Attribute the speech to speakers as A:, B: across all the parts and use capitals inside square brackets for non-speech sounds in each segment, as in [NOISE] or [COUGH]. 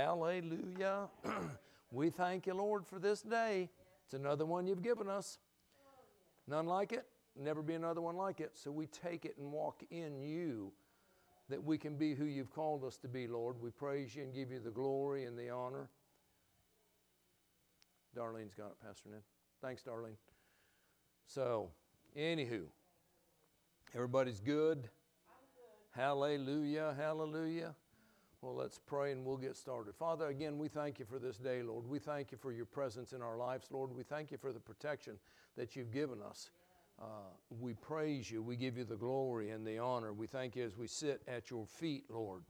A: Hallelujah. [CLEARS THROAT] we thank you, Lord, for this day. It's another one you've given us. None like it, never be another one like it. So we take it and walk in you that we can be who you've called us to be, Lord. We praise you and give you the glory and the honor. Darlene's got it, Pastor Ned. Thanks, Darlene. So, anywho, everybody's good. good. Hallelujah, hallelujah. Well, let's pray and we'll get started. Father, again, we thank you for this day, Lord. We thank you for your presence in our lives, Lord. We thank you for the protection that you've given us. Uh, we praise you. We give you the glory and the honor. We thank you as we sit at your feet, Lord,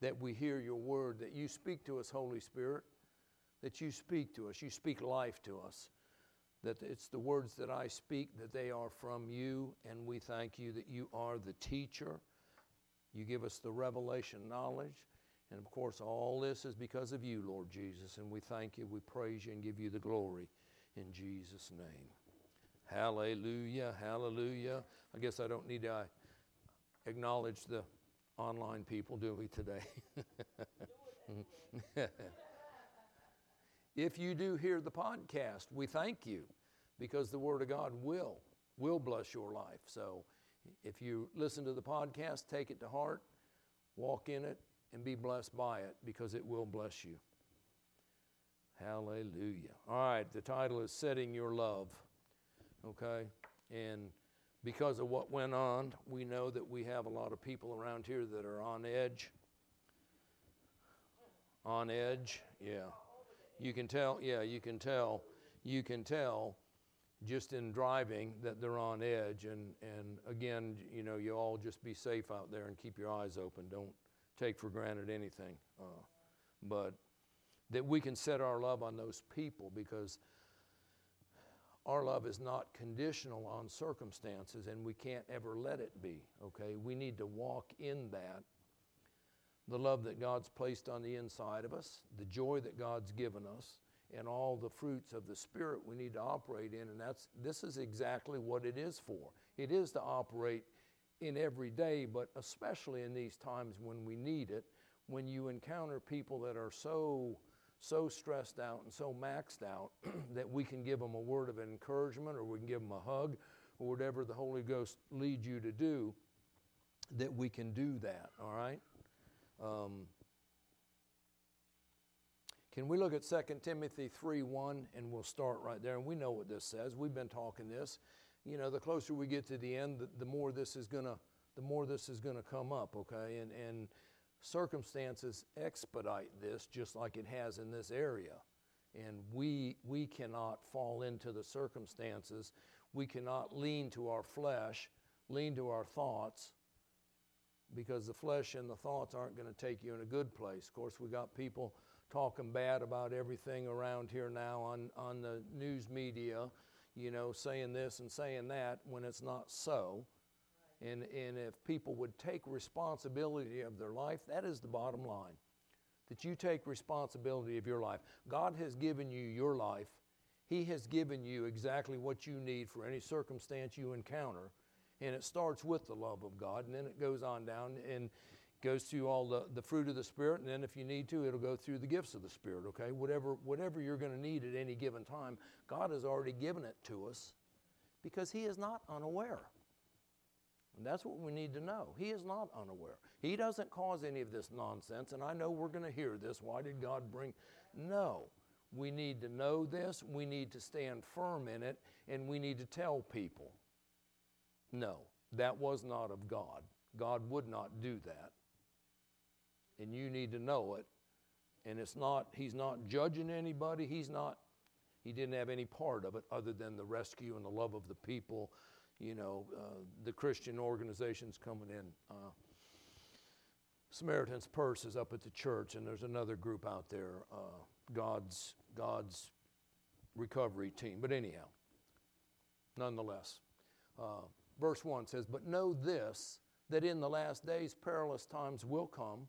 A: that we hear your word, that you speak to us, Holy Spirit, that you speak to us. You speak life to us. That it's the words that I speak, that they are from you, and we thank you that you are the teacher you give us the revelation knowledge. And of course, all this is because of you, Lord Jesus. And we thank you, we praise you, and give you the glory in Jesus' name. Hallelujah, hallelujah. I guess I don't need to uh, acknowledge the online people, do we, today? [LAUGHS] if you do hear the podcast, we thank you because the Word of God will, will bless your life. So, if you listen to the podcast, take it to heart, walk in it, and be blessed by it because it will bless you. Hallelujah. All right, the title is Setting Your Love. Okay? And because of what went on, we know that we have a lot of people around here that are on edge. On edge, yeah. You can tell, yeah, you can tell, you can tell just in driving that they're on edge. And, and again, you know, you all just be safe out there and keep your eyes open. Don't take for granted anything. Uh, but that we can set our love on those people because our love is not conditional on circumstances and we can't ever let it be, okay? We need to walk in that. The love that God's placed on the inside of us, the joy that God's given us, and all the fruits of the Spirit we need to operate in. And that's, this is exactly what it is for. It is to operate in every day, but especially in these times when we need it, when you encounter people that are so, so stressed out and so maxed out [CLEARS THROAT] that we can give them a word of encouragement or we can give them a hug or whatever the Holy Ghost leads you to do, that we can do that, all right? Um, can we look at 2 Timothy 3 1 and we'll start right there? And we know what this says. We've been talking this. You know, the closer we get to the end, the, the more this is gonna the more this is gonna come up, okay? And and circumstances expedite this just like it has in this area. And we we cannot fall into the circumstances. We cannot lean to our flesh, lean to our thoughts, because the flesh and the thoughts aren't going to take you in a good place. Of course, we got people talking bad about everything around here now on, on the news media, you know, saying this and saying that when it's not so. And, and if people would take responsibility of their life, that is the bottom line. That you take responsibility of your life. God has given you your life. He has given you exactly what you need for any circumstance you encounter. And it starts with the love of God, and then it goes on down. And goes through all the, the fruit of the Spirit, and then if you need to, it'll go through the gifts of the Spirit, okay? Whatever, whatever you're going to need at any given time, God has already given it to us because He is not unaware. And that's what we need to know. He is not unaware. He doesn't cause any of this nonsense, and I know we're going to hear this. Why did God bring? No. We need to know this, we need to stand firm in it, and we need to tell people. No, that was not of God. God would not do that and you need to know it. And it's not, he's not judging anybody. He's not, he didn't have any part of it other than the rescue and the love of the people, you know, uh, the Christian organizations coming in. Uh, Samaritan's Purse is up at the church, and there's another group out there, uh, God's, God's recovery team. But anyhow, nonetheless, uh, verse 1 says, But know this, that in the last days perilous times will come.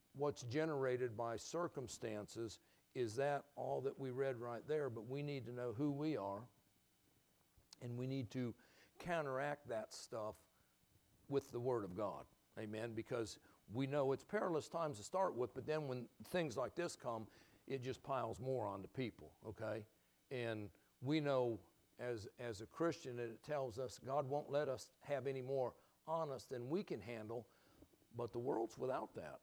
A: what's generated by circumstances. Is that all that we read right there? But we need to know who we are, and we need to counteract that stuff with the Word of God. Amen? Because we know it's perilous times to start with, but then when things like this come, it just piles more onto people, okay? And we know as, as a Christian that it tells us God won't let us have any more on us than we can handle, but the world's without that.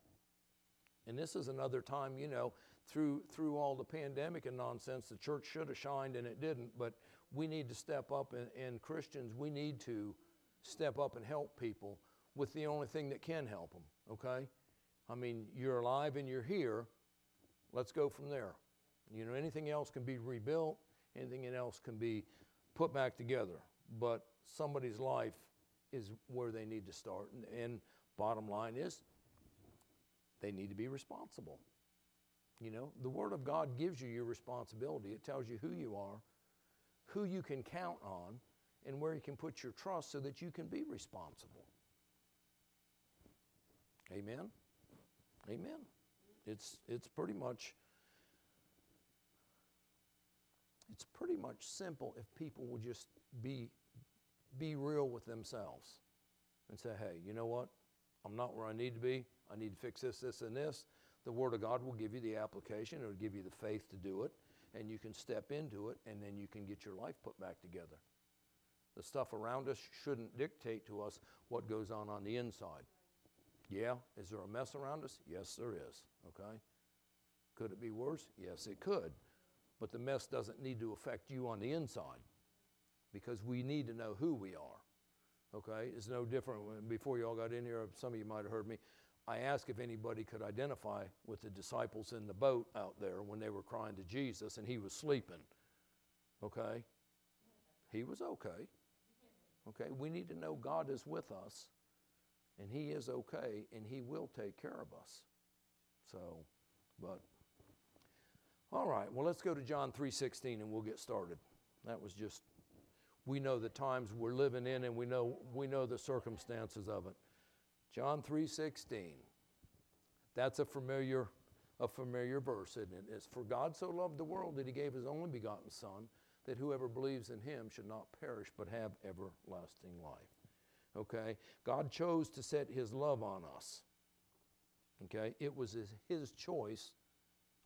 A: And this is another time, you know, through, through all the pandemic and nonsense, the church should have shined and it didn't, but we need to step up, and, and Christians, we need to step up and help people with the only thing that can help them, okay? I mean, you're alive and you're here. Let's go from there. You know, anything else can be rebuilt, anything else can be put back together. But somebody's life is where they need to start. And, and bottom line is, they need to be responsible. You know, the Word of God gives you your responsibility. It tells you who you are, who you can count on, and where you can put your trust so that you can be responsible. Amen? Amen. It's, it's pretty much it's pretty much simple if people will just be be real with themselves and say, hey, you know what? I'm not where I need to be. I need to fix this, this, and this. The Word of God will give you the application, it'll give you the faith to do it, and you can step into it, and then you can get your life put back together. The stuff around us shouldn't dictate to us what goes on on the inside. Yeah, is there a mess around us? Yes, there is. Okay? Could it be worse? Yes, it could. But the mess doesn't need to affect you on the inside because we need to know who we are. Okay? It's no different. Before you all got in here, some of you might have heard me. I asked if anybody could identify with the disciples in the boat out there when they were crying to Jesus and he was sleeping. Okay? He was okay. Okay? We need to know God is with us and he is okay and he will take care of us. So, but all right, well let's go to John 3:16 and we'll get started. That was just we know the times we're living in and we know we know the circumstances of it. John 3:16. That's a familiar a familiar verse, isn't it? It's for God so loved the world that he gave his only begotten son that whoever believes in him should not perish but have everlasting life okay? God chose to set His love on us, okay? It was His, his choice,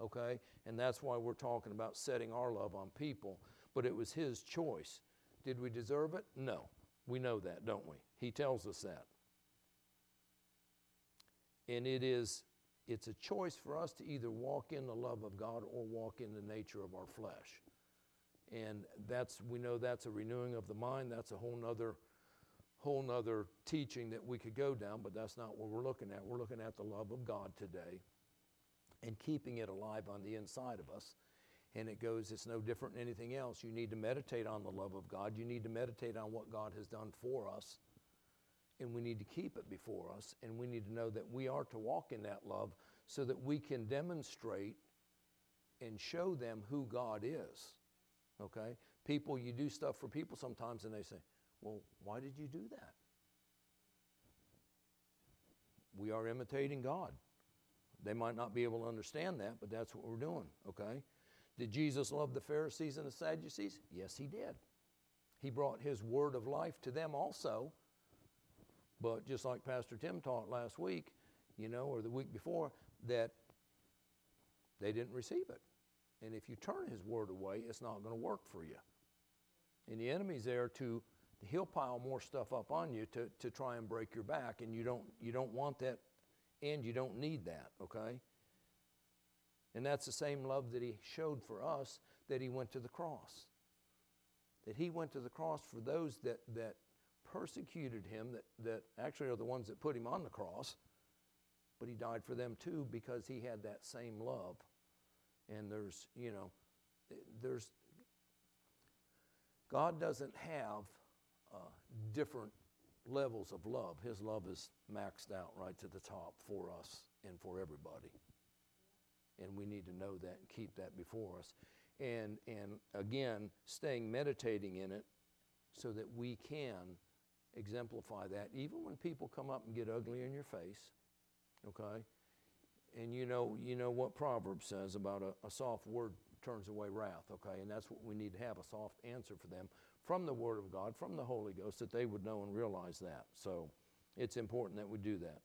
A: okay? And that's why we're talking about setting our love on people, but it was His choice. Did we deserve it? No. We know that, don't we? He tells us that. And it is it's a choice for us to either walk in the love of God or walk in the nature of our flesh. And that's we know that's a renewing of the mind. That's a whole nother whole nother teaching that we could go down, but that's not what we're looking at. We're looking at the love of God today and keeping it alive on the inside of us. And it goes, it's no different than anything else. You need to meditate on the love of God. You need to meditate on what God has done for us. And we need to keep it before us. And we need to know that we are to walk in that love so that we can demonstrate and show them who God is. Okay? People, you do stuff for people sometimes and they say, well, why did you do that? We are imitating God. They might not be able to understand that, but that's what we're doing, okay? Did Jesus love the Pharisees and the Sadducees? Yes, he did. He brought his word of life to them also. But just like Pastor Tim taught last week, you know, or the week before, that they didn't receive it. And if you turn his word away, it's not going to work for you. And the enemy's there to he'll pile more stuff up on you to, to try and break your back, and you don't, you don't want that, and you don't need that, okay? And that's the same love that he showed for us that he went to the cross. That he went to the cross for those that, that persecuted him, that, that actually are the ones that put him on the cross, but he died for them too because he had that same love. And there's, you know, there's, God doesn't have uh, different levels of love. His love is maxed out right to the top for us and for everybody. And we need to know that and keep that before us. And, and again, staying meditating in it so that we can exemplify that even when people come up and get ugly in your face, okay? And you know, you know what Proverbs says about a, a soft word turns away wrath, okay? And that's what we need to have a soft answer for them from the Word of God, from the Holy Ghost, that they would know and realize that. So it's important that we do that.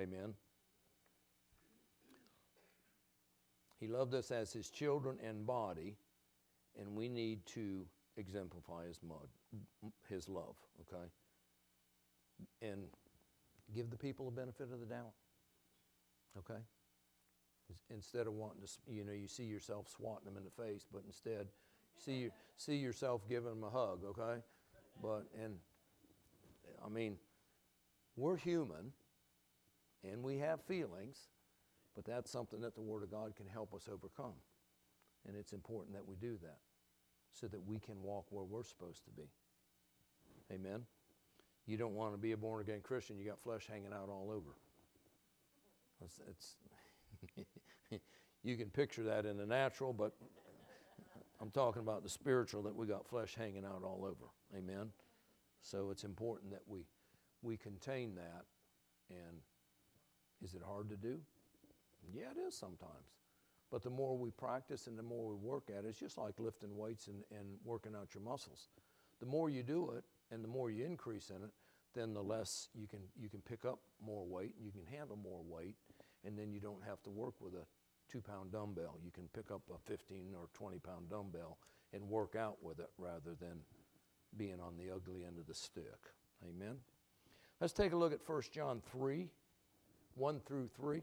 A: Amen. He loved us as His children and body, and we need to exemplify His mud, His love, okay? And give the people a benefit of the doubt, okay? Instead of wanting to, you know, you see yourself swatting them in the face, but instead, see, see yourself giving them a hug, okay? But, and, I mean, we're human and we have feelings, but that's something that the Word of God can help us overcome. And it's important that we do that so that we can walk where we're supposed to be. Amen? You don't want to be a born again Christian, you got flesh hanging out all over. It's, it's [LAUGHS] you can picture that in the natural, but I'm talking about the spiritual that we got flesh hanging out all over. Amen. So it's important that we we contain that. And is it hard to do? Yeah, it is sometimes. But the more we practice and the more we work at it, it's just like lifting weights and, and working out your muscles. The more you do it and the more you increase in it, then the less you can you can pick up more weight and you can handle more weight and then you don't have to work with a two pound dumbbell. You can pick up a 15 or 20 pound dumbbell and work out with it rather than being on the ugly end of the stick. Amen. Let's take a look at 1 John 3 1 through 3.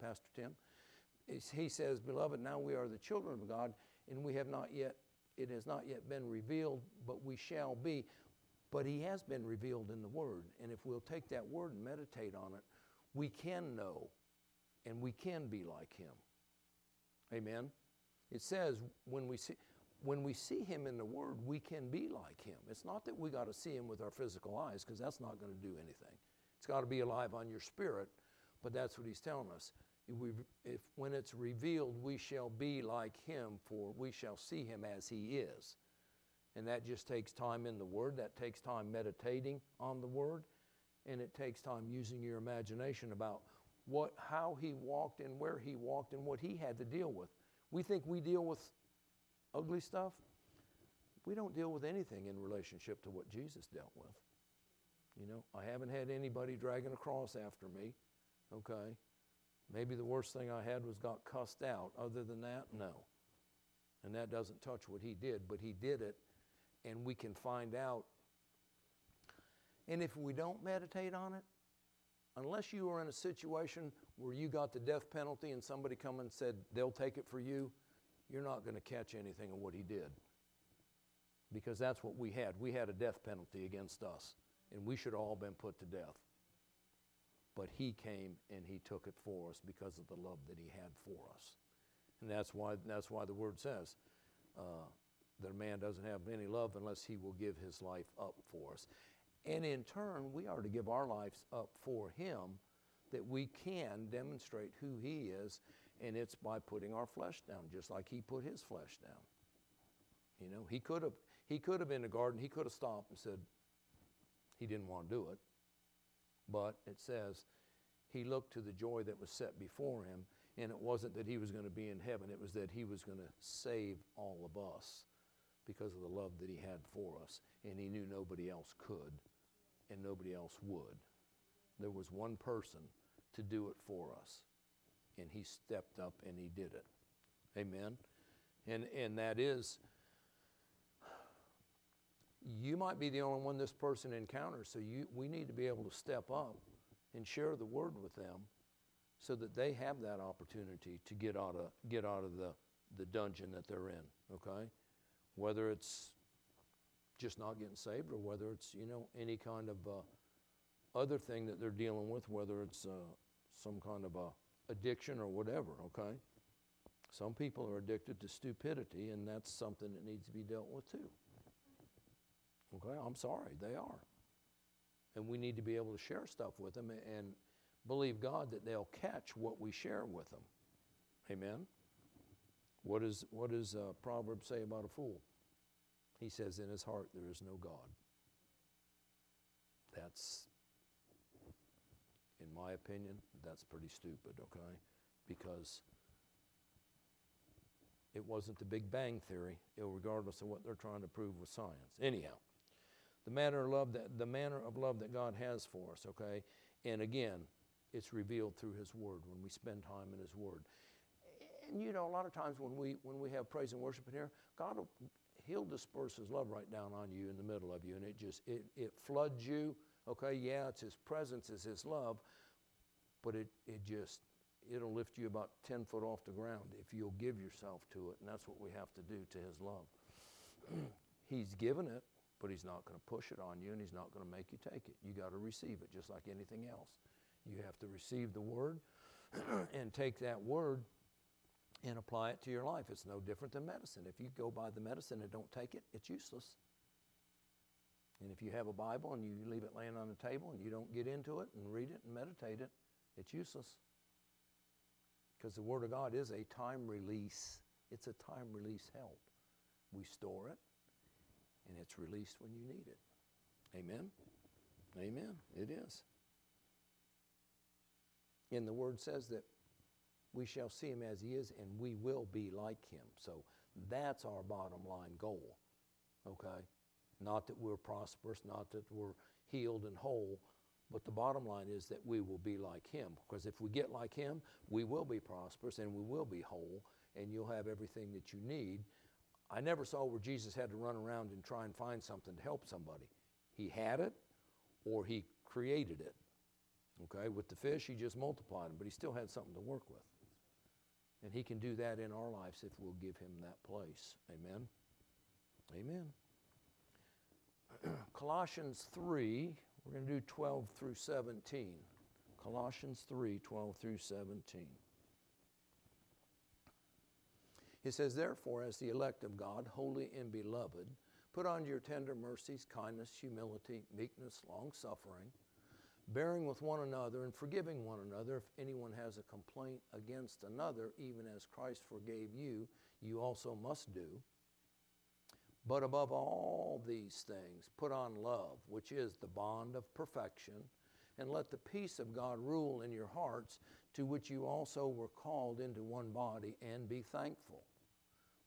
A: Pastor Tim. He says, Beloved, now we are the children of God, and we have not yet it has not yet been revealed, but we shall be. But he has been revealed in the Word. And if we'll take that Word and meditate on it, we can know and we can be like him. Amen. It says when we see when we see him in the word, we can be like him. It's not that we got to see him with our physical eyes because that's not going to do anything. It's got to be alive on your spirit, but that's what he's telling us we, if when it's revealed, we shall be like him, for we shall see him as he is. And that just takes time in the Word, that takes time meditating on the Word, and it takes time using your imagination about what, how he walked and where he walked and what he had to deal with. We think we deal with ugly stuff. We don't deal with anything in relationship to what Jesus dealt with. You know, I haven't had anybody dragging a cross after me, okay? Maybe the worst thing I had was got cussed out. Other than that, no. And that doesn't touch what he did, but he did it, and we can find out. And if we don't meditate on it, unless you are in a situation where you got the death penalty and somebody come and said they'll take it for you, you're not going to catch anything of what he did. Because that's what we had. We had a death penalty against us, and we should have all been put to death. But he came and he took it for us because of the love that he had for us. And that's why, that's why the word says uh, that a man doesn't have any love unless he will give his life up for us. And in turn, we are to give our lives up for him that we can demonstrate who he is, and it's by putting our flesh down, just like he put his flesh down. You know, he could have he could have in the garden, he could have stopped and said he didn't want to do it. But it says, he looked to the joy that was set before him, and it wasn't that he was going to be in heaven, it was that he was going to save all of us because of the love that he had for us. And he knew nobody else could, and nobody else would. There was one person to do it for us, and he stepped up and he did it. Amen. And, and that is you might be the only one this person encounters, so you, we need to be able to step up and share the word with them so that they have that opportunity to get out of, get out of the, the dungeon that they're in, okay? Whether it's just not getting saved or whether it's, you know, any kind of uh, other thing that they're dealing with, whether it's uh, some kind of a addiction or whatever, okay? Some people are addicted to stupidity, and that's something that needs to be dealt with too. Okay, I'm sorry, they are. And we need to be able to share stuff with them and believe God that they'll catch what we share with them. Amen. What, is, what does uh, Proverbs say about a fool? He says, In his heart there is no God. That's, in my opinion, that's pretty stupid, okay? Because it wasn't the Big Bang Theory, regardless of what they're trying to prove with science. Anyhow, the manner of love that the manner of love that God has for us, okay? And again, it's revealed through His Word when we spend time in His Word. And you know, a lot of times when we when we have praise and worship in here, God will He'll disperse His love right down on you in the middle of you, and it just it it floods you. Okay, yeah, it's His presence, it's His love, but it it just it'll lift you about 10 foot off the ground if you'll give yourself to it. And that's what we have to do to His love. [CLEARS THROAT] he's given it, but He's not going to push it on you and He's not going to make you take it. You got to receive it just like anything else. You have to receive the Word [CLEARS THROAT] and take that Word and apply it to your life. It's no different than medicine. If you go by the medicine and don't take it, it's useless. And if you have a Bible and you leave it laying on the table and you don't get into it and read it and meditate it, it's useless. Because the Word of God is a time release. It's a time release help. We store it, and it's released when you need it. Amen? Amen. It is. And the Word says that we shall see Him as He is, and we will be like Him. So that's our bottom line goal. Okay? Not that we're prosperous, not that we're healed and whole, but the bottom line is that we will be like him. Because if we get like him, we will be prosperous and we will be whole, and you'll have everything that you need. I never saw where Jesus had to run around and try and find something to help somebody. He had it or he created it. Okay, with the fish, he just multiplied them, but he still had something to work with. And he can do that in our lives if we'll give him that place. Amen. Amen. [CLEARS THROAT] Colossians 3 we're going to do 12 through 17. Colossians 3 12 through 17. He says, Therefore, as the elect of God, holy and beloved, put on your tender mercies, kindness, humility, meekness, long suffering, bearing with one another and forgiving one another if anyone has a complaint against another, even as Christ forgave you, you also must do. But above all these things, put on love, which is the bond of perfection, and let the peace of God rule in your hearts, to which you also were called into one body, and be thankful.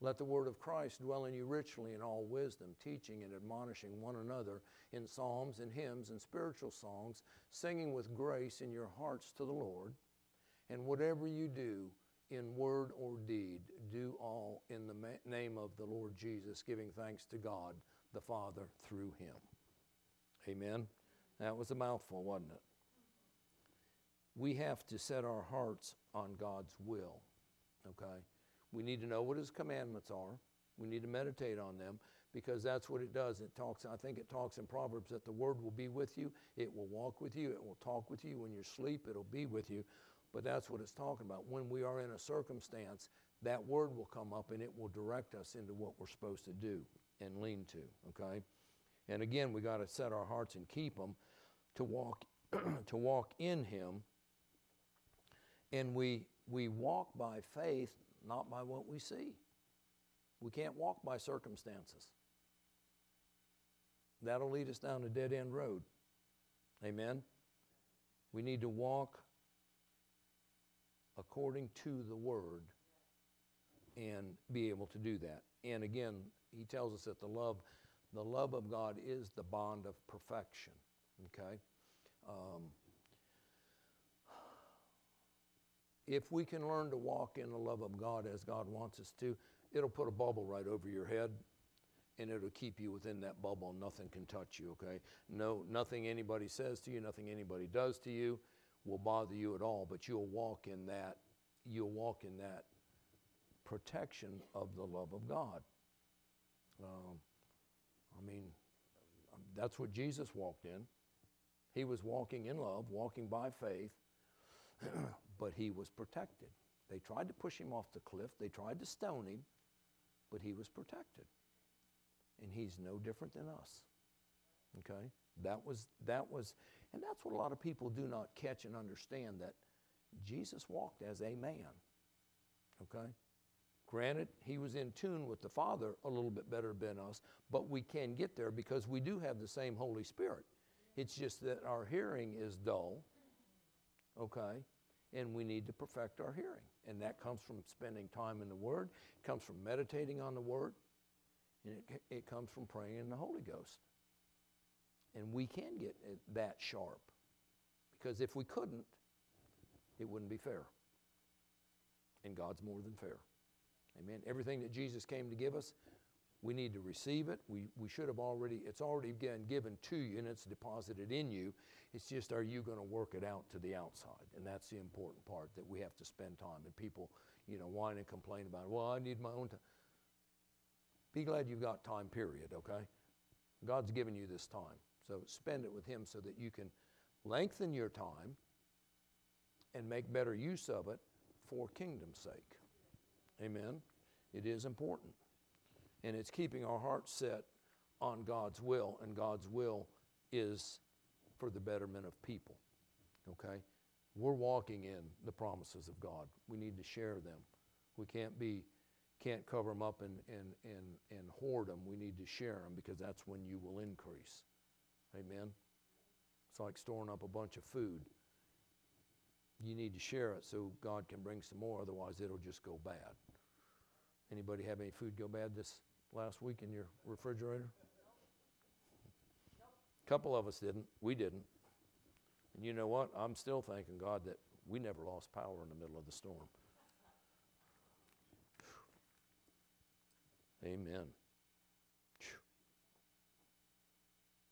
A: Let the word of Christ dwell in you richly in all wisdom, teaching and admonishing one another in psalms and hymns and spiritual songs, singing with grace in your hearts to the Lord. And whatever you do, in word or deed, do all in the name of the Lord Jesus, giving thanks to God the Father through him. Amen. That was a mouthful, wasn't it? We have to set our hearts on God's will. Okay? We need to know what his commandments are. We need to meditate on them because that's what it does. It talks, I think it talks in Proverbs that the word will be with you, it will walk with you, it will talk with you when you're asleep, it'll be with you. But that's what it's talking about. When we are in a circumstance, that word will come up and it will direct us into what we're supposed to do and lean to, okay? And again, we got to set our hearts and keep them to walk [CLEARS THROAT] to walk in him. And we we walk by faith, not by what we see. We can't walk by circumstances. That'll lead us down a dead end road. Amen. We need to walk according to the Word and be able to do that. And again, he tells us that the love, the love of God is the bond of perfection. Okay? Um, if we can learn to walk in the love of God as God wants us to, it'll put a bubble right over your head and it'll keep you within that bubble and nothing can touch you, okay? No, nothing anybody says to you, nothing anybody does to you will bother you at all, but you'll walk in that, you'll walk in that protection of the love of God. Um, I mean, that's what Jesus walked in. He was walking in love, walking by faith, [CLEARS THROAT] but he was protected. They tried to push him off the cliff, they tried to stone him, but he was protected. And he's no different than us. Okay? That was that was and that's what a lot of people do not catch and understand that Jesus walked as a man. Okay? Granted, he was in tune with the Father a little bit better than us, but we can get there because we do have the same Holy Spirit. It's just that our hearing is dull, okay? And we need to perfect our hearing. And that comes from spending time in the Word, it comes from meditating on the Word, and it, it comes from praying in the Holy Ghost. And we can get that sharp because if we couldn't, it wouldn't be fair. And God's more than fair. Amen. Everything that Jesus came to give us, we need to receive it. We, we should have already, it's already been given to you and it's deposited in you. It's just, are you going to work it out to the outside? And that's the important part that we have to spend time. And people, you know, whine and complain about, well, I need my own time. Be glad you've got time, period, okay? God's given you this time. So spend it with Him so that you can lengthen your time and make better use of it for kingdom's sake. Amen. It is important. And it's keeping our hearts set on God's will, and God's will is for the betterment of people. Okay? We're walking in the promises of God. We need to share them. We can't be can't cover them up and, and, and, and hoard them. We need to share them because that's when you will increase. Amen. It's like storing up a bunch of food. You need to share it so God can bring some more, otherwise it'll just go bad. Anybody have any food go bad this last week in your refrigerator? A couple of us didn't. We didn't. And you know what? I'm still thanking God that we never lost power in the middle of the storm. Amen.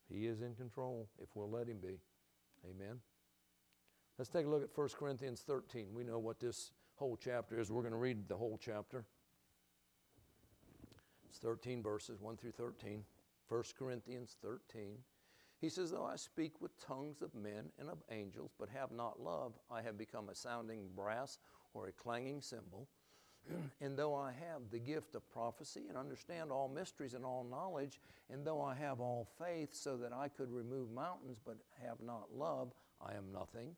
A: He is in control if we'll let Him be. Amen. Let's take a look at 1 Corinthians 13. We know what this whole chapter is. We're going to read the whole chapter. It's 13 verses, 1 through 13. 1 Corinthians 13. He says, Though I speak with tongues of men and of angels, but have not love, I have become a sounding brass or a clanging cymbal. [CLEARS THROAT] and though I have the gift of prophecy and understand all mysteries and all knowledge, and though I have all faith so that I could remove mountains but have not love, I am nothing.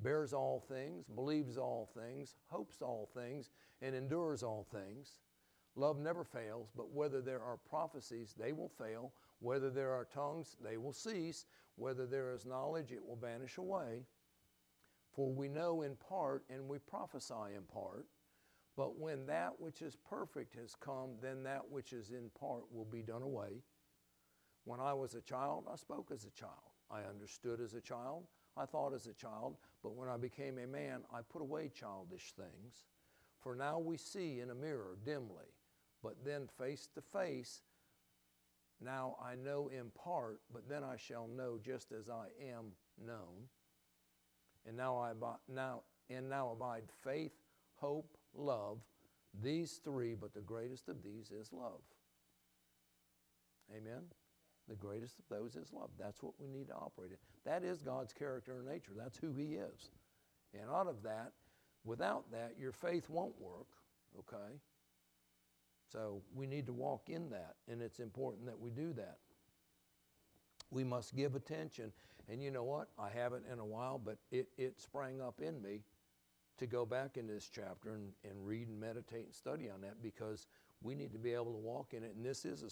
A: bears all things, believes all things, hopes all things, and endures all things. Love never fails, but whether there are prophecies, they will fail. Whether there are tongues, they will cease. Whether there is knowledge, it will vanish away. For we know in part and we prophesy in part. But when that which is perfect has come, then that which is in part will be done away. When I was a child, I spoke as a child. I understood as a child. I thought as a child. But when I became a man, I put away childish things. For now we see in a mirror dimly, but then face to face. Now I know in part, but then I shall know just as I am known. And now I now and now abide faith, hope, love. These three, but the greatest of these is love. Amen? The greatest of those is love. That's what we need to operate in. That is God's character and nature. That's who He is. And out of that, without that, your faith won't work, okay? So we need to walk in that, and it's important that we do that. We must give attention. And you know what? I haven't in a while, but it, it sprang up in me to go back in this chapter and, and read and meditate and study on that because we need to be able to walk in it. And this is a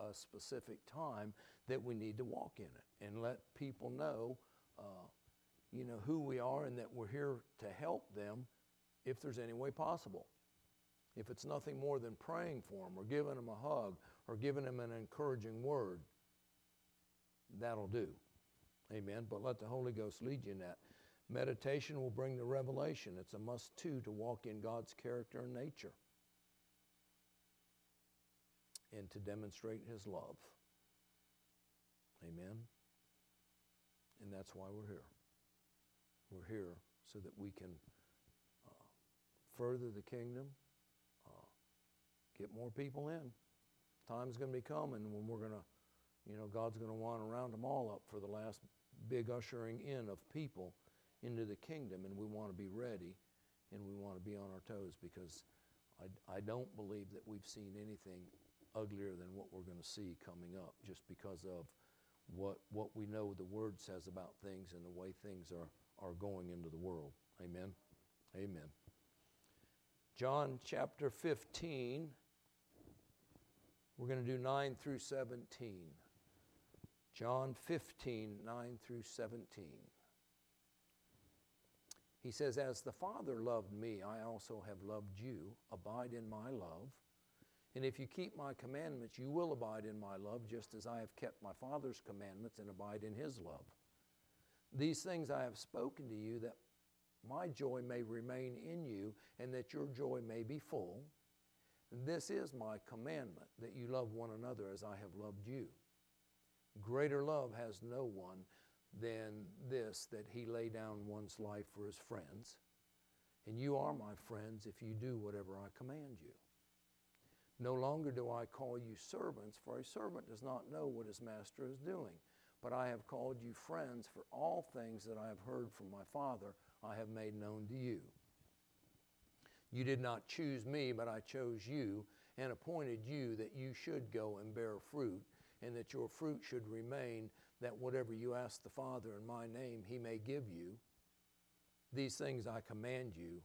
A: a specific time that we need to walk in it and let people know, uh, you know, who we are and that we're here to help them if there's any way possible. If it's nothing more than praying for them or giving them a hug or giving them an encouraging word, that'll do. Amen. But let the Holy Ghost lead you in that. Meditation will bring the revelation. It's a must too to walk in God's character and nature and to demonstrate His love. Amen. And that's why we're here. We're here so that we can uh, further the kingdom, uh, get more people in. Time's going to be coming when we're going to, you know, God's going to want to round them all up for the last big ushering in of people into the kingdom, and we want to be ready and we want to be on our toes because I, I don't believe that we've seen anything uglier than what we're going to see coming up just because of what, what we know the Word says about things and the way things are, are going into the world. Amen. Amen. John chapter 15, we're going to do 9 through 17. John 15, 9 through 17. He says, As the Father loved me, I also have loved you. Abide in my love. And if you keep my commandments, you will abide in my love, just as I have kept my Father's commandments and abide in his love. These things I have spoken to you, that my joy may remain in you, and that your joy may be full. This is my commandment, that you love one another as I have loved you. Greater love has no one than this, that he lay down one's life for his friends. And you are my friends if you do whatever I command you. No longer do I call you servants, for a servant does not know what his master is doing. But I have called you friends, for all things that I have heard from my Father I have made known to you. You did not choose me, but I chose you and appointed you that you should go and bear fruit, and that your fruit should remain, that whatever you ask the Father in my name, he may give you. These things I command you,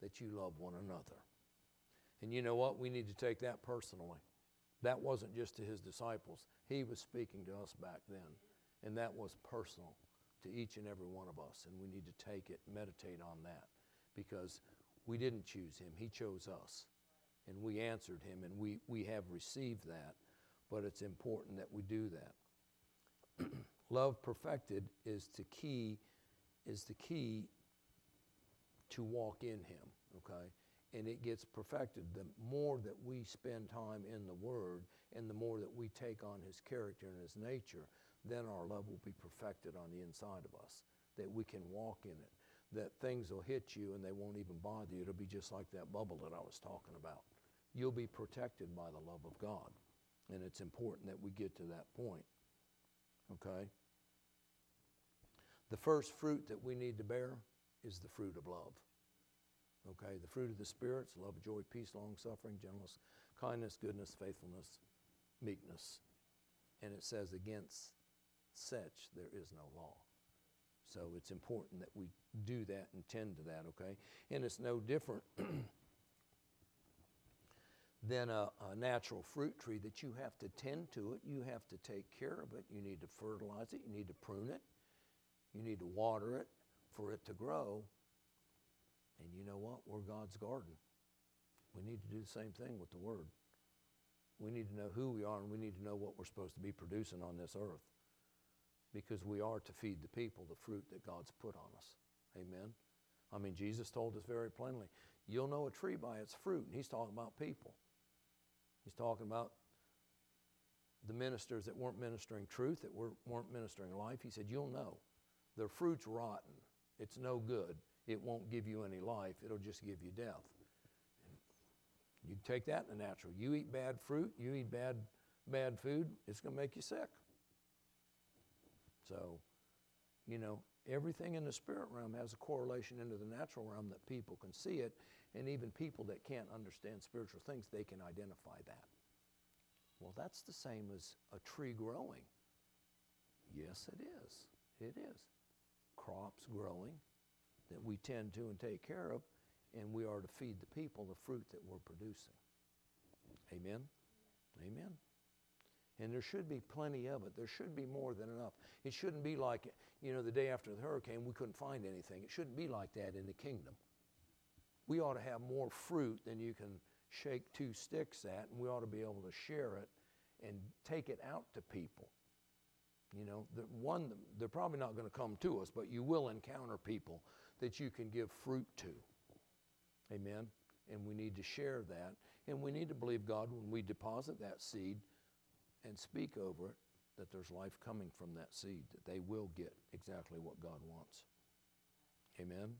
A: that you love one another. And you know what? We need to take that personally. That wasn't just to his disciples, he was speaking to us back then. And that was personal to each and every one of us. And we need to take it, meditate on that, because we didn't choose him, he chose us. And we answered him, and we, we have received that. But it's important that we do that. [CLEARS THROAT] Love perfected is the key, is the key to walk in him, okay? And it gets perfected. The more that we spend time in the Word and the more that we take on His character and His nature, then our love will be perfected on the inside of us, that we can walk in it, that things will hit you and they won't even bother you. It'll be just like that bubble that I was talking about. You'll be protected by the love of God. And it's important that we get to that point. Okay? The first fruit that we need to bear is the fruit of love. Okay, the fruit of the spirits love, joy, peace, long suffering, gentleness, kindness, goodness, faithfulness, meekness. And it says, against such there is no law. So it's important that we do that and tend to that, okay? And it's no different [CLEARS THROAT] than a, a, natural fruit tree that you have to tend to it. You have to take care of it. You need to fertilize it. You need to prune it. You need to water it for it to grow. And you know what? We're God's garden. We need to do the same thing with the Word. We need to know who we are and we need to know what we're supposed to be producing on this earth because we are to feed the people the fruit that God's put on us. Amen. I mean, Jesus told us very plainly you'll know a tree by its fruit. And he's talking about people. He's talking about the ministers that weren't ministering truth, that weren't ministering life. He said, You'll know. Their fruit's rotten. It's no good it won't give you any life, it'll just give you death. You take that in the natural. You eat bad fruit, you eat bad, bad food, it's going to make you sick. So, you know, everything in the spirit realm has a correlation into the natural realm that people can see it, and even people that can't understand spiritual things, they can identify that. Well, that's the same as a tree growing. Yes, it is. It is. Crops growing, that we tend to and take care of, and we are to feed the people the fruit that we're producing. Amen? Amen. And there should be plenty of it. There should be more than enough. It shouldn't be like, you know, the day after the hurricane, we couldn't find anything. It shouldn't be like that in the kingdom. We ought to have more fruit than you can shake two sticks at, and we ought to be able to share it and take it out to people. You know, the one, they're probably not going to come to us, but you will encounter people that you can give fruit to. Amen. And we need to share that. And we need to believe God when we deposit that seed and speak over it that there's life coming from that seed, that they will get exactly what God wants. Amen.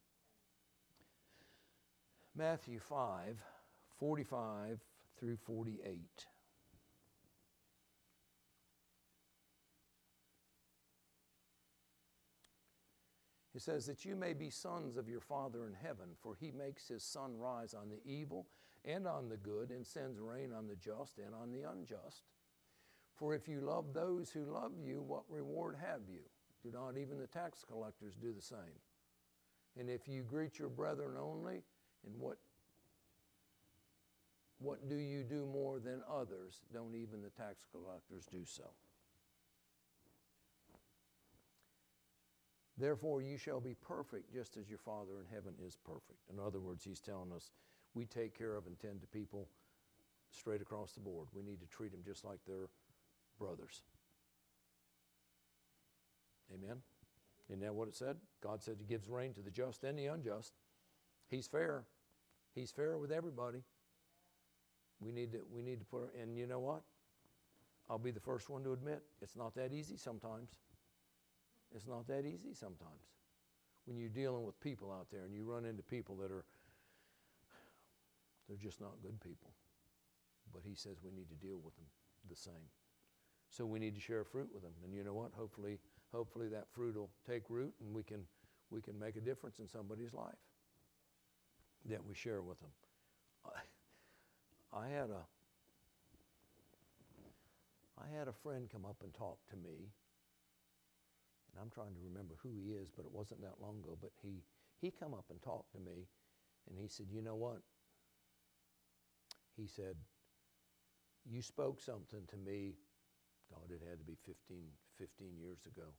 A: Matthew 5 45 through 48. It says that you may be sons of your Father in heaven, for he makes his sun rise on the evil and on the good, and sends rain on the just and on the unjust. For if you love those who love you, what reward have you? Do not even the tax collectors do the same? And if you greet your brethren only, and what what do you do more than others? Don't even the tax collectors do so? Therefore, you shall be perfect just as your Father in heaven is perfect. In other words, he's telling us we take care of and tend to people straight across the board. We need to treat them just like they're brothers. Amen? Isn't that what it said? God said He gives rain to the just and the unjust. He's fair. He's fair with everybody. We need to, we need to put, and you know what? I'll be the first one to admit it's not that easy sometimes. It's not that easy sometimes. When you're dealing with people out there and you run into people that are, they're just not good people. But he says we need to deal with them the same. So we need to share fruit with them. And you know what? Hopefully, hopefully that fruit will take root and we can, we can make a difference in somebody's life that we share with them. [LAUGHS] I, had a I had a friend come up and talk to me and I'm trying to remember who he is, but it wasn't that long ago. But he he come up and talked to me, and he said, "You know what?" He said, "You spoke something to me. God, it had to be 15, 15 years ago."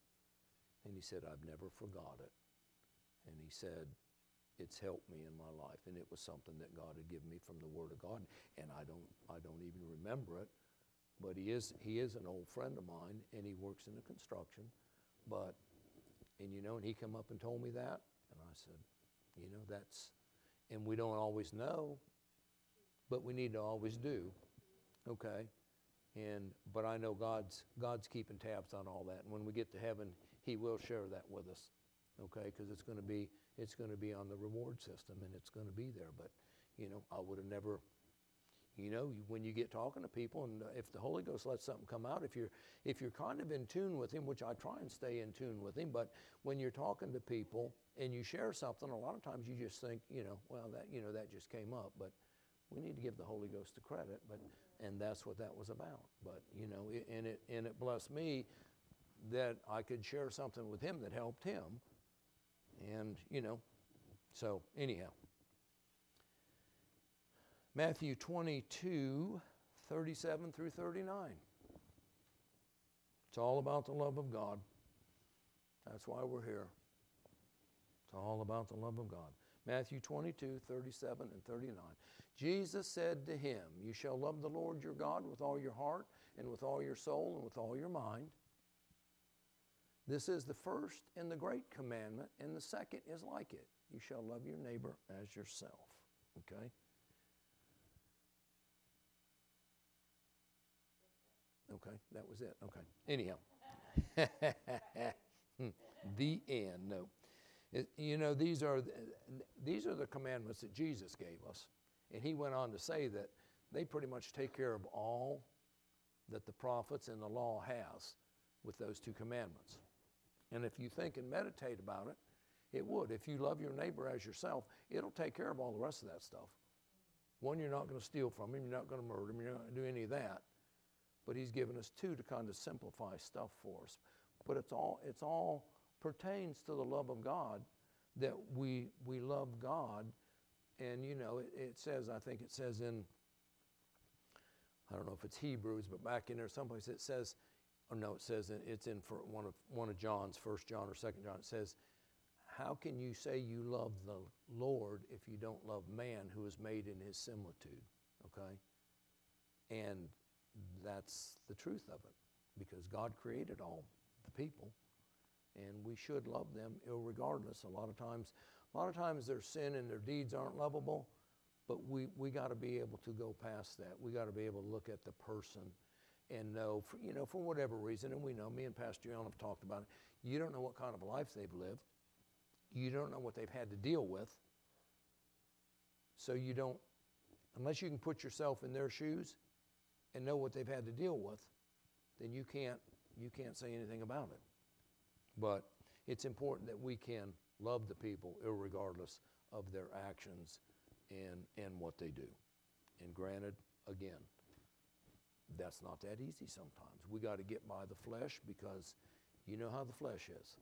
A: And he said, "I've never forgot it." And he said, "It's helped me in my life, and it was something that God had given me from the Word of God, and I don't I don't even remember it." But he is he is an old friend of mine, and he works in the construction but, and you know, and he come up and told me that, and I said, you know, that's, and we don't always know, but we need to always do, okay? And, but I know God's, God's keeping tabs on all that. And when we get to heaven, he will share that with us, okay? Because it's going to be, it's going to be on the reward system and it's going to be there. But, you know, I would have never, you know, when you get talking to people, and uh, if the Holy Ghost lets something come out, if you're if you're kind of in tune with Him, which I try and stay in tune with Him, but when you're talking to people and you share something, a lot of times you just think, you know, well that you know that just came up, but we need to give the Holy Ghost the credit, but and that's what that was about. But you know, it, and it and it blessed me that I could share something with him that helped him, and you know, so anyhow. Matthew 22, 37 through 39. It's all about the love of God. That's why we're here. It's all about the love of God. Matthew 22, 37 and 39. Jesus said to him, You shall love the Lord your God with all your heart, and with all your soul, and with all your mind. This is the first and the great commandment, and the second is like it. You shall love your neighbor as yourself. Okay? Okay, that was it. Okay. Anyhow, [LAUGHS] hmm, the end. No, it, you know these are these are the commandments that Jesus gave us, and he went on to say that they pretty much take care of all that the prophets and the law has with those two commandments. And if you think and meditate about it, it would. If you love your neighbor as yourself, it'll take care of all the rest of that stuff. One, you're not going to steal from him, you're not going to murder him, you're not going to do any of that but he's given us two to kind of simplify stuff for us. But it's all it's all pertains to the love of God that we we love God, and you know it, it says I think it says in I don't know if it's Hebrews, but back in there someplace it says, or no, it says it's in for one of one of John's, First John or Second John. It says, "How can you say you love the Lord if you don't love man who is made in His similitude?" Okay, and that's the truth of it, because God created all the people, and we should love them regardless. A lot of times, a lot of times their sin and their deeds aren't lovable, but we, we got to be able to go past that. We got to be able to look at the person and know, for, you know, for whatever reason, and we know, me and Pastor John have talked about it, you don't know what kind of life they've lived. You don't know what they've had to deal with. So you don't, unless you can put yourself in their shoes and know what they've had to deal with, then you can't, you can't say anything about it. But it's important that we can love the people regardless of their actions and, and what they do. And granted, again, that's not that easy sometimes. We got to get by the flesh because you know how the flesh is.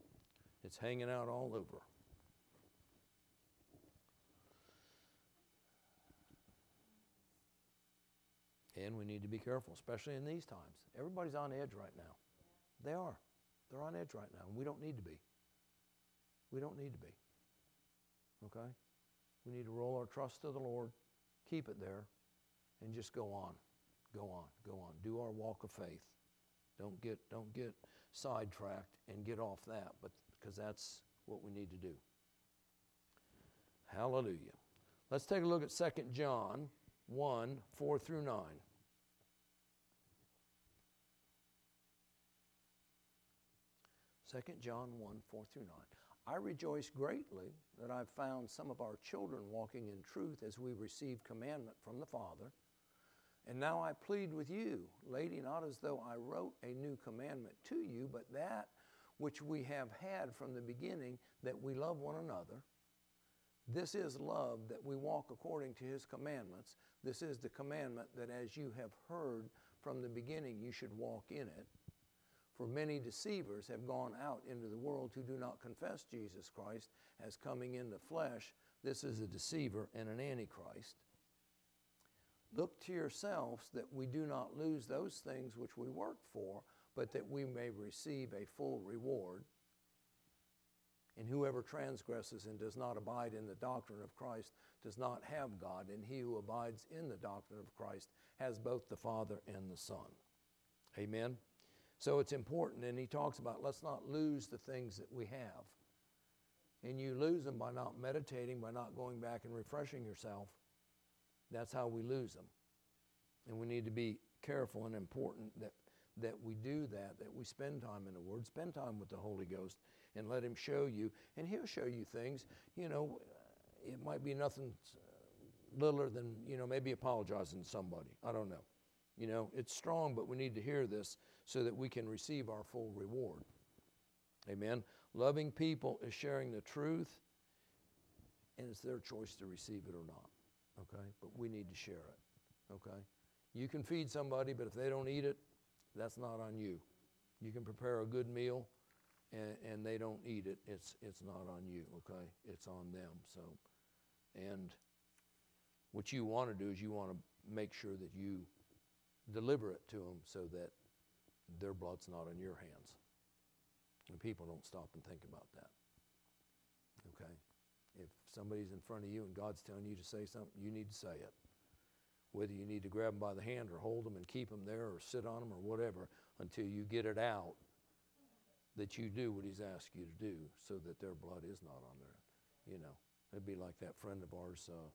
A: It's hanging out all over. And we need to be careful, especially in these times. Everybody's on edge right now. They are. They're on edge right now, and we don't need to be. We don't need to be. Okay? We need to roll our trust to the Lord, keep it there, and just go on. Go on, go on. Do our walk of faith. Don't get, don't get sidetracked and get off that, but because that's what we need to do. Hallelujah. Let's take a look at 2 John 1 4 through 9. Second John 1 4 through 9. I rejoice greatly that I've found some of our children walking in truth as we receive commandment from the Father. And now I plead with you, lady, not as though I wrote a new commandment to you, but that which we have had from the beginning, that we love one another. This is love that we walk according to his commandments. This is the commandment that as you have heard from the beginning, you should walk in it. For many deceivers have gone out into the world who do not confess Jesus Christ as coming in the flesh. This is a deceiver and an antichrist. Look to yourselves that we do not lose those things which we work for, but that we may receive a full reward. And whoever transgresses and does not abide in the doctrine of Christ does not have God, and he who abides in the doctrine of Christ has both the Father and the Son. Amen. So it's important, and he talks about let's not lose the things that we have. And you lose them by not meditating, by not going back and refreshing yourself. That's how we lose them. And we need to be careful and important that, that we do that, that we spend time in the Word, spend time with the Holy Ghost, and let Him show you. And He'll show you things. You know, it might be nothing littler than, you know, maybe apologizing to somebody. I don't know. You know, it's strong, but we need to hear this so that we can receive our full reward. Amen. Loving people is sharing the truth, and it's their choice to receive it or not. Okay? But we need to share it. Okay? You can feed somebody, but if they don't eat it, that's not on you. You can prepare a good meal and, and they don't eat it, it's, it's not on you, okay? It's on them. So, and what you want to do is you want to make sure that you deliver it to them so that their blood's not on your hands. And people don't stop and think about that. Okay? If somebody's in front of you and God's telling you to say something, you need to say it. Whether you need to grab them by the hand or hold them and keep them there or sit on them or whatever until you get it out that you do what He's asked you to do so that their blood is not on there. You know, it'd be like that friend of ours. Uh,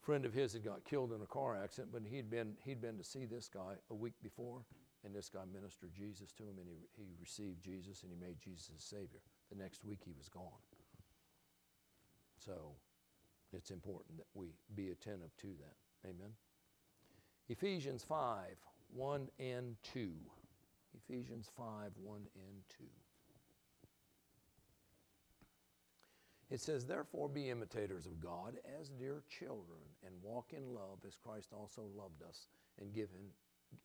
A: friend of his had got killed in a car accident, but he'd been he'd been to see this guy a week before, and this guy ministered Jesus to him, and he he received Jesus, and he made Jesus his Savior. The next week he was gone. So it's important that we be attentive to that. Amen. Ephesians 5 1 and 2. Ephesians 5 1 and 2. It says, Therefore be imitators of God as dear children, and walk in love as Christ also loved us and given,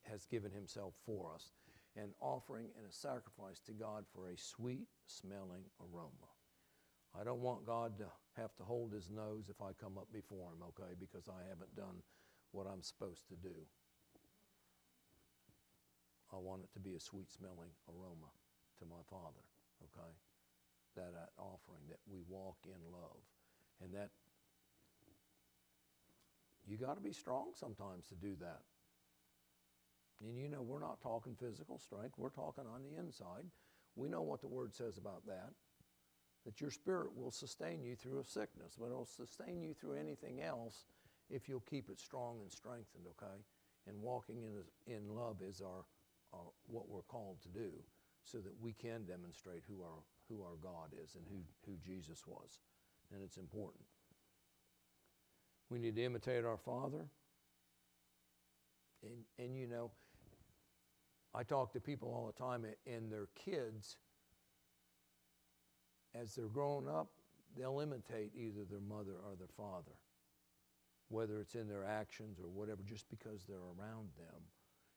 A: has given himself for us, an offering and a sacrifice to God for a sweet smelling aroma. I don't want God to have to hold his nose if I come up before him, okay, because I haven't done what I'm supposed to do. I want it to be a sweet smelling aroma to my Father, okay? That uh, offering, that we walk in love. And that, you got to be strong sometimes to do that. And you know, we're not talking physical strength, we're talking on the inside. We know what the Word says about that. That your spirit will sustain you through a sickness, but it'll sustain you through anything else if you'll keep it strong and strengthened, okay? And walking in, in love is our, our, what we're called to do so that we can demonstrate who our, who our God is and who, who Jesus was. And it's important. We need to imitate our Father. And, and you know, I talk to people all the time, and their kids, as they're growing up, they'll imitate either their mother or their father whether it's in their actions or whatever, just because they're around them.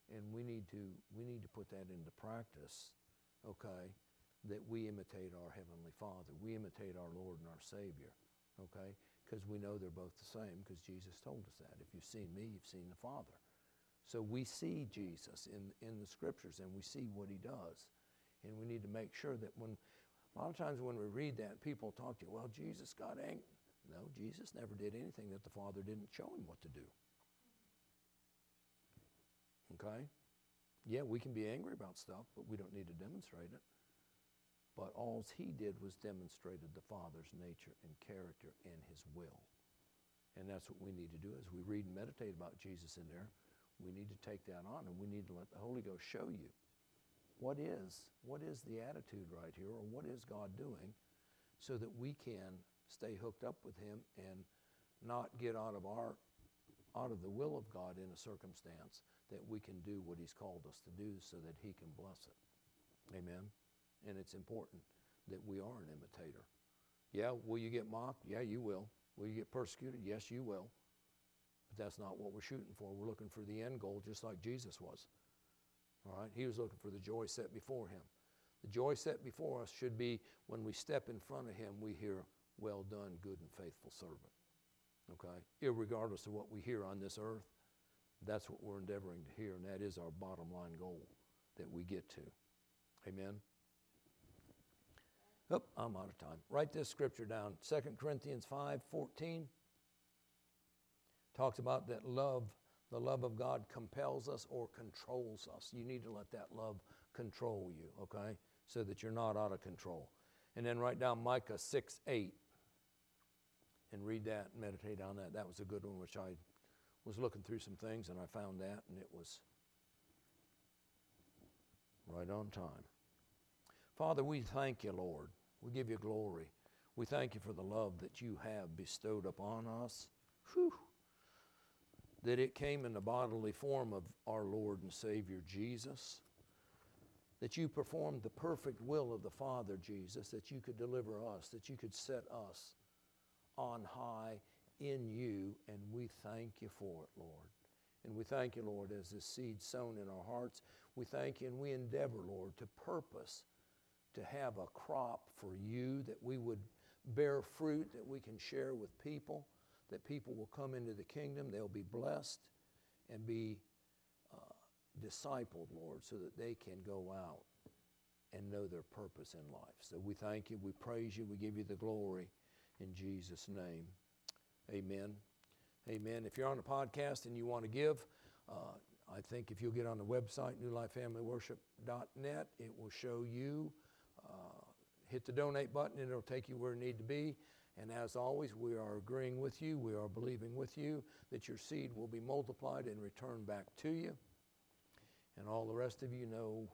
A: And we need to, we need to put that into practice, okay, that we imitate our Heavenly Father. We imitate our Lord and our Savior, okay, because we know they're both the same because Jesus told us that. If you've seen me, you've seen the Father. So we see Jesus in, in the scriptures and we see what he does. And we need to make sure that when, a lot of times when we read that, people talk to you, well, Jesus got angry. No, Jesus never did anything that the Father didn't show him what to do. Okay? Yeah, we can be angry about stuff, but we don't need to demonstrate it. But all he did was demonstrated the Father's nature and character and his will. And that's what we need to do as we read and meditate about Jesus in there. We need to take that on and we need to let the Holy Ghost show you what is what is the attitude right here or what is God doing so that we can stay hooked up with Him and not get out of our out of the will of God in a circumstance that we can do what He's called us to do so that He can bless it. Amen. And it's important that we are an imitator. Yeah, will you get mocked? Yeah, you will. Will you get persecuted? Yes, you will. But that's not what we're shooting for. We're looking for the end goal, just like Jesus was. All right? He was looking for the joy set before him. The joy set before us should be when we step in front of him, we hear, well done, good and faithful servant. Okay? Irregardless of what we hear on this earth, that's what we're endeavoring to hear, and that is our bottom line goal that we get to. Amen? I'm out of time. Write this scripture down 2 Corinthians 5 14 talks about that love, the love of God compels us or controls us. You need to let that love control you, okay? So that you're not out of control. And then write down Micah 6 8 and read that and meditate on that. That was a good one, which I was looking through some things and I found that, and it was right on time. Father, we thank you, Lord. We give you glory. We thank you for the love that you have bestowed upon us. Whew. That it came in the bodily form of our Lord and Savior Jesus. That you performed the perfect will of the Father, Jesus, that you could deliver us, that you could set us on high in you, and we thank you for it, Lord. And we thank you, Lord, as the seed sown in our hearts. We thank you and we endeavor, Lord, to purpose to have a crop for you, that we would bear fruit that we can share with people, that people will come into the kingdom, they'll be blessed and be uh, discipled, Lord, so that they can go out and know their purpose in life. So we thank you, we praise you, we give you the glory in Jesus' name. Amen. Amen. If you're on the podcast and you want to give, uh, I think if you'll get on the website, newlifefamilyworship.net, it will show you. Hit the donate button and it'll take you where you need to be. And as always, we are agreeing with you, we are believing with you that your seed will be multiplied and returned back to you. And all the rest of you know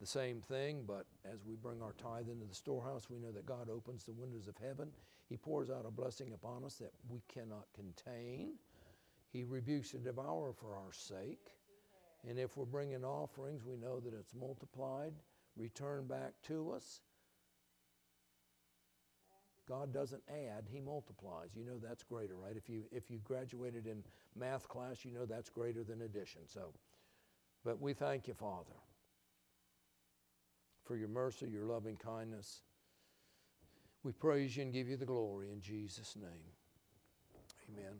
A: the same thing, but as we bring our tithe into the storehouse, we know that God opens the windows of heaven. He pours out a blessing upon us that we cannot contain. He rebukes the devourer for our sake. And if we're bringing offerings, we know that it's multiplied, returned back to us. God doesn't add, He multiplies. You know that's greater, right? If you, if you graduated in math class, you know that's greater than addition. So, but we thank you, Father for your mercy, your loving kindness. We praise you and give you the glory in Jesus' name. Amen.